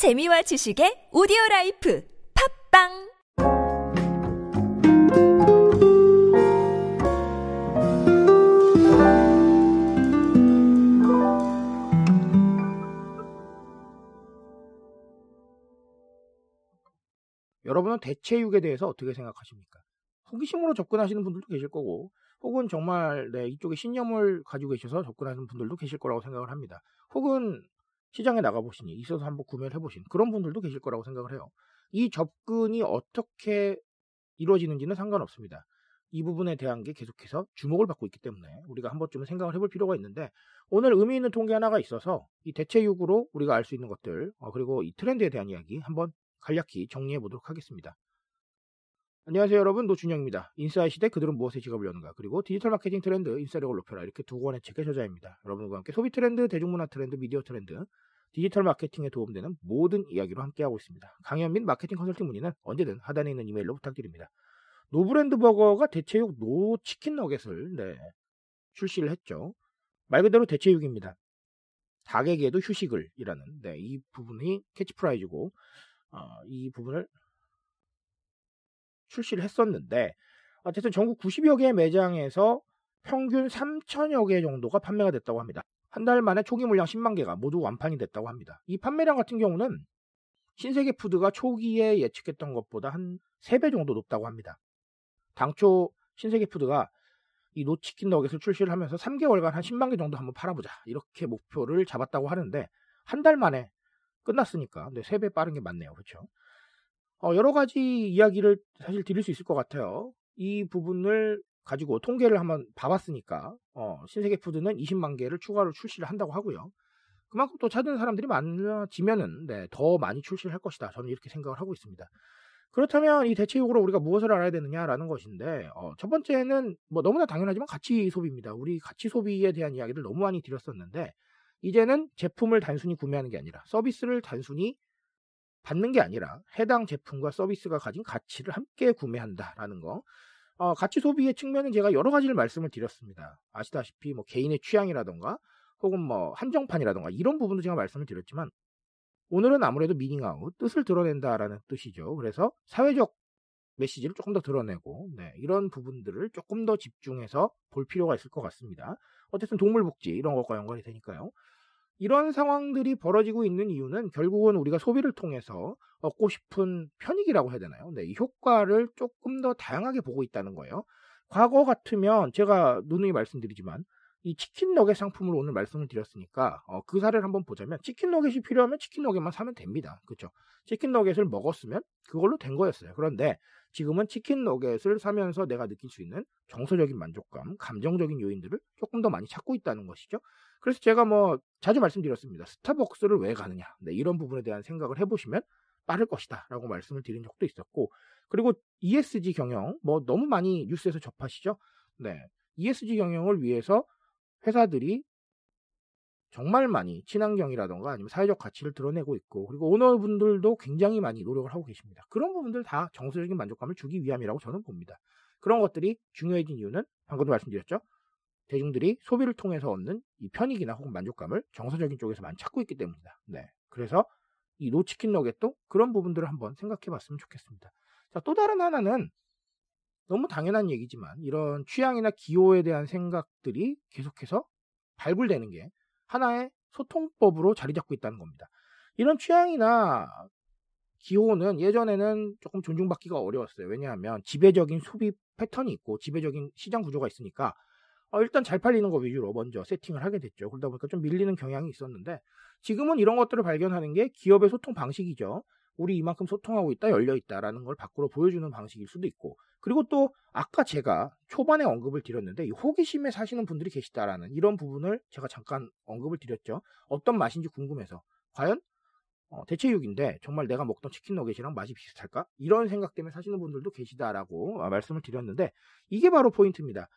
재미와 지식의 오디오 라이프 팟빵 여러분은 대체육에 대해서 어떻게 생각하십니까? 호기심으로 접근하시는 분들도 계실 거고, 혹은 정말 네, 이쪽에 신념을 가지고 계셔서 접근하는 분들도 계실 거라고 생각을 합니다. 혹은 시장에 나가보시니 있어서 한번 구매를 해보신 그런 분들도 계실 거라고 생각을 해요. 이 접근이 어떻게 이루어지는지는 상관없습니다. 이 부분에 대한 게 계속해서 주목을 받고 있기 때문에 우리가 한 번쯤은 생각을 해볼 필요가 있는데 오늘 의미 있는 통계 하나가 있어서 이 대체육으로 우리가 알 수 있는 것들 어, 그리고 이 트렌드에 대한 이야기 한번 간략히 정리해 보도록 하겠습니다. 안녕하세요 여러분 노준영입니다. 인싸의 시대 그들은 무엇에 지갑을 여는가 그리고 디지털 마케팅 트렌드 인싸력을 높여라 이렇게 두 권의 책의 저자입니다. 여러분과 함께 소비 트렌드, 대중문화 트렌드, 미디어 트렌드, 디지털 마케팅에 도움되는 모든 이야기로 함께하고 있습니다. 및 마케팅 컨설팅 문의는 언제든 하단에 있는 이메일로 부탁드립니다. 노브랜드 버거가 대체육 노 치킨 너겟을 네, 출시를 했죠. 말 그대로 대체육입니다. 닭에게도 휴식을 이라는 네, 이 부분이 캐치프레이즈고 어, 이 부분을 출시를 했었는데 어쨌든 전국 90여 개의 매장에서 평균 3천여 개 정도가 판매가 됐다고 합니다. 한 달 만에 초기 물량 10만 개가 모두 완판이 됐다고 합니다. 이 판매량 같은 경우는 신세계 푸드가 초기에 예측했던 것보다 한 3배 정도 높다고 합니다. 당초 신세계 푸드가 이 노치킨 너겟을 출시를 하면서 3개월간 한 10만 개 정도 한번 팔아보자 이렇게 목표를 잡았다고 하는데 한 달 만에 끝났으니까 네, 3배 빠른 게 맞네요. 그렇죠? 어, 여러 가지 이야기를 사실 드릴 수 있을 것 같아요. 이 부분을 가지고 통계를 한번 봐봤으니까 어, 신세계 푸드는 20만 개를 추가로 출시를 한다고 하고요. 그만큼 또 찾는 사람들이 많아지면은 네, 더 많이 출시를 할 것이다. 저는 이렇게 생각을 하고 있습니다. 그렇다면 이 대체육으로 우리가 무엇을 알아야 되느냐라는 것인데 어, 첫 번째는 뭐 너무나 당연하지만 가치 소비입니다. 우리 가치 소비에 대한 이야기를 너무 많이 드렸었는데 이제는 제품을 단순히 구매하는 게 아니라 서비스를 단순히 받는 게 아니라 해당 제품과 서비스가 가진 가치를 함께 구매한다라는 거. 어, 가치 소비의 측면은 제가 여러 가지를 말씀을 드렸습니다. 아시다시피 뭐 개인의 취향이라던가 혹은 뭐 한정판이라던가 이런 부분도 제가 말씀을 드렸지만 오늘은 아무래도 미닝아웃 뜻을 드러낸다라는 뜻이죠. 그래서 사회적 메시지를 조금 더 드러내고 네, 이런 부분들을 조금 더 집중해서 볼 필요가 있을 것 같습니다. 어쨌든 동물복지 이런 것과 연관이 되니까요. 이런 상황들이 벌어지고 있는 이유는 결국은 우리가 소비를 통해서 얻고 싶은 편익이라고 해야 되나요? 네, 이 효과를 조금 더 다양하게 보고 있다는 거예요. 과거 같으면 제가 누누이 말씀드리지만 이 치킨 너겟 상품을 오늘 말씀을 드렸으니까 어, 그 사례를 한번 보자면 치킨 너겟이 필요하면 치킨 너겟만 사면 됩니다. 그렇죠? 치킨 너겟을 먹었으면 그걸로 된 거였어요. 그런데 지금은 치킨 너겟을 사면서 내가 느낄 수 있는 정서적인 만족감, 감정적인 요인들을 조금 더 많이 찾고 있다는 것이죠. 그래서 제가 뭐 자주 말씀드렸습니다. 스타벅스를 왜 가느냐. 네, 이런 부분에 대한 생각을 해보시면 빠를 것이다. 라고 말씀을 드린 적도 있었고, 그리고 ESG 경영, 뭐 너무 많이 뉴스에서 접하시죠? 네. ESG 경영을 위해서 회사들이 정말 많이 친환경이라던가 아니면 사회적 가치를 드러내고 있고, 그리고 오너분들도 굉장히 많이 노력을 하고 계십니다. 그런 부분들 다 정서적인 만족감을 주기 위함이라고 저는 봅니다. 그런 것들이 중요해진 이유는 방금도 말씀드렸죠? 대중들이 소비를 통해서 얻는 이 편익이나 혹은 만족감을 정서적인 쪽에서 많이 찾고 있기 때문이다. 네. 그래서 이 노치킨 너겟도 그런 부분들을 한번 생각해 봤으면 좋겠습니다. 자, 또 다른 하나는 너무 당연한 얘기지만 이런 취향이나 기호에 대한 생각들이 계속해서 발굴되는 게 하나의 소통법으로 자리 잡고 있다는 겁니다. 이런 취향이나 기호는 예전에는 조금 존중받기가 어려웠어요. 왜냐하면 지배적인 소비 패턴이 있고 지배적인 시장 구조가 있으니까 어, 일단 잘 팔리는 거 위주로 먼저 세팅을 하게 됐죠. 그러다 보니까 좀 밀리는 경향이 있었는데 지금은 이런 것들을 발견하는 게 기업의 소통 방식이죠. 우리 이만큼 소통하고 있다, 열려 있다라는 걸 밖으로 보여주는 방식일 수도 있고 그리고 또 아까 제가 초반에 언급을 드렸는데 이 호기심에 사시는 분들이 계시다라는 이런 부분을 제가 잠깐 언급을 드렸죠. 어떤 맛인지 궁금해서 과연 어, 대체육인데 정말 내가 먹던 치킨 너겟이랑 맛이 비슷할까? 이런 생각 때문에 사시는 분들도 계시다라고 말씀을 드렸는데 이게 바로 포인트입니다.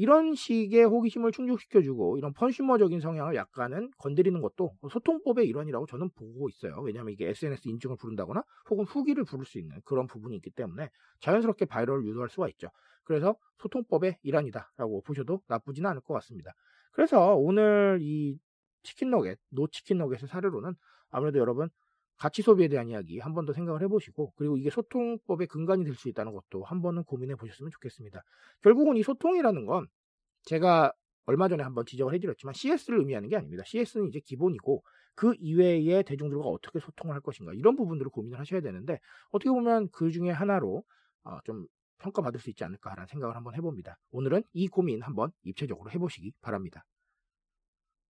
이런 식의 호기심을 충족시켜주고 이런 펀슈머적인 성향을 약간은 건드리는 것도 소통법의 일환이라고 저는 보고 있어요. 왜냐하면 이게 SNS 인증을 부른다거나 혹은 후기를 부를 수 있는 그런 부분이 있기 때문에 자연스럽게 viral을 유도할 수가 있죠. 그래서 소통법의 일환이다라고 보셔도 나쁘지는 않을 것 같습니다. 그래서 오늘 이 치킨 너겟, 노 치킨 너겟의 사례로는 아무래도 여러분 가치 소비에 대한 이야기 한 번 더 생각을 해보시고 그리고 이게 소통법의 근간이 될 수 있다는 것도 한 번은 고민해 보셨으면 좋겠습니다. 결국은 이 소통이라는 건 제가 얼마 전에 한번 지적을 해드렸지만 CS를 의미하는 게 아닙니다. CS는 이제 기본이고 그 이외의 대중들과 어떻게 소통을 할 것인가 이런 부분들을 고민을 하셔야 되는데 어떻게 보면 그 중에 하나로 어, 좀 평가받을 수 있지 않을까라는 생각을 한번 해봅니다. 오늘은 이 고민 한번 입체적으로 해보시기 바랍니다.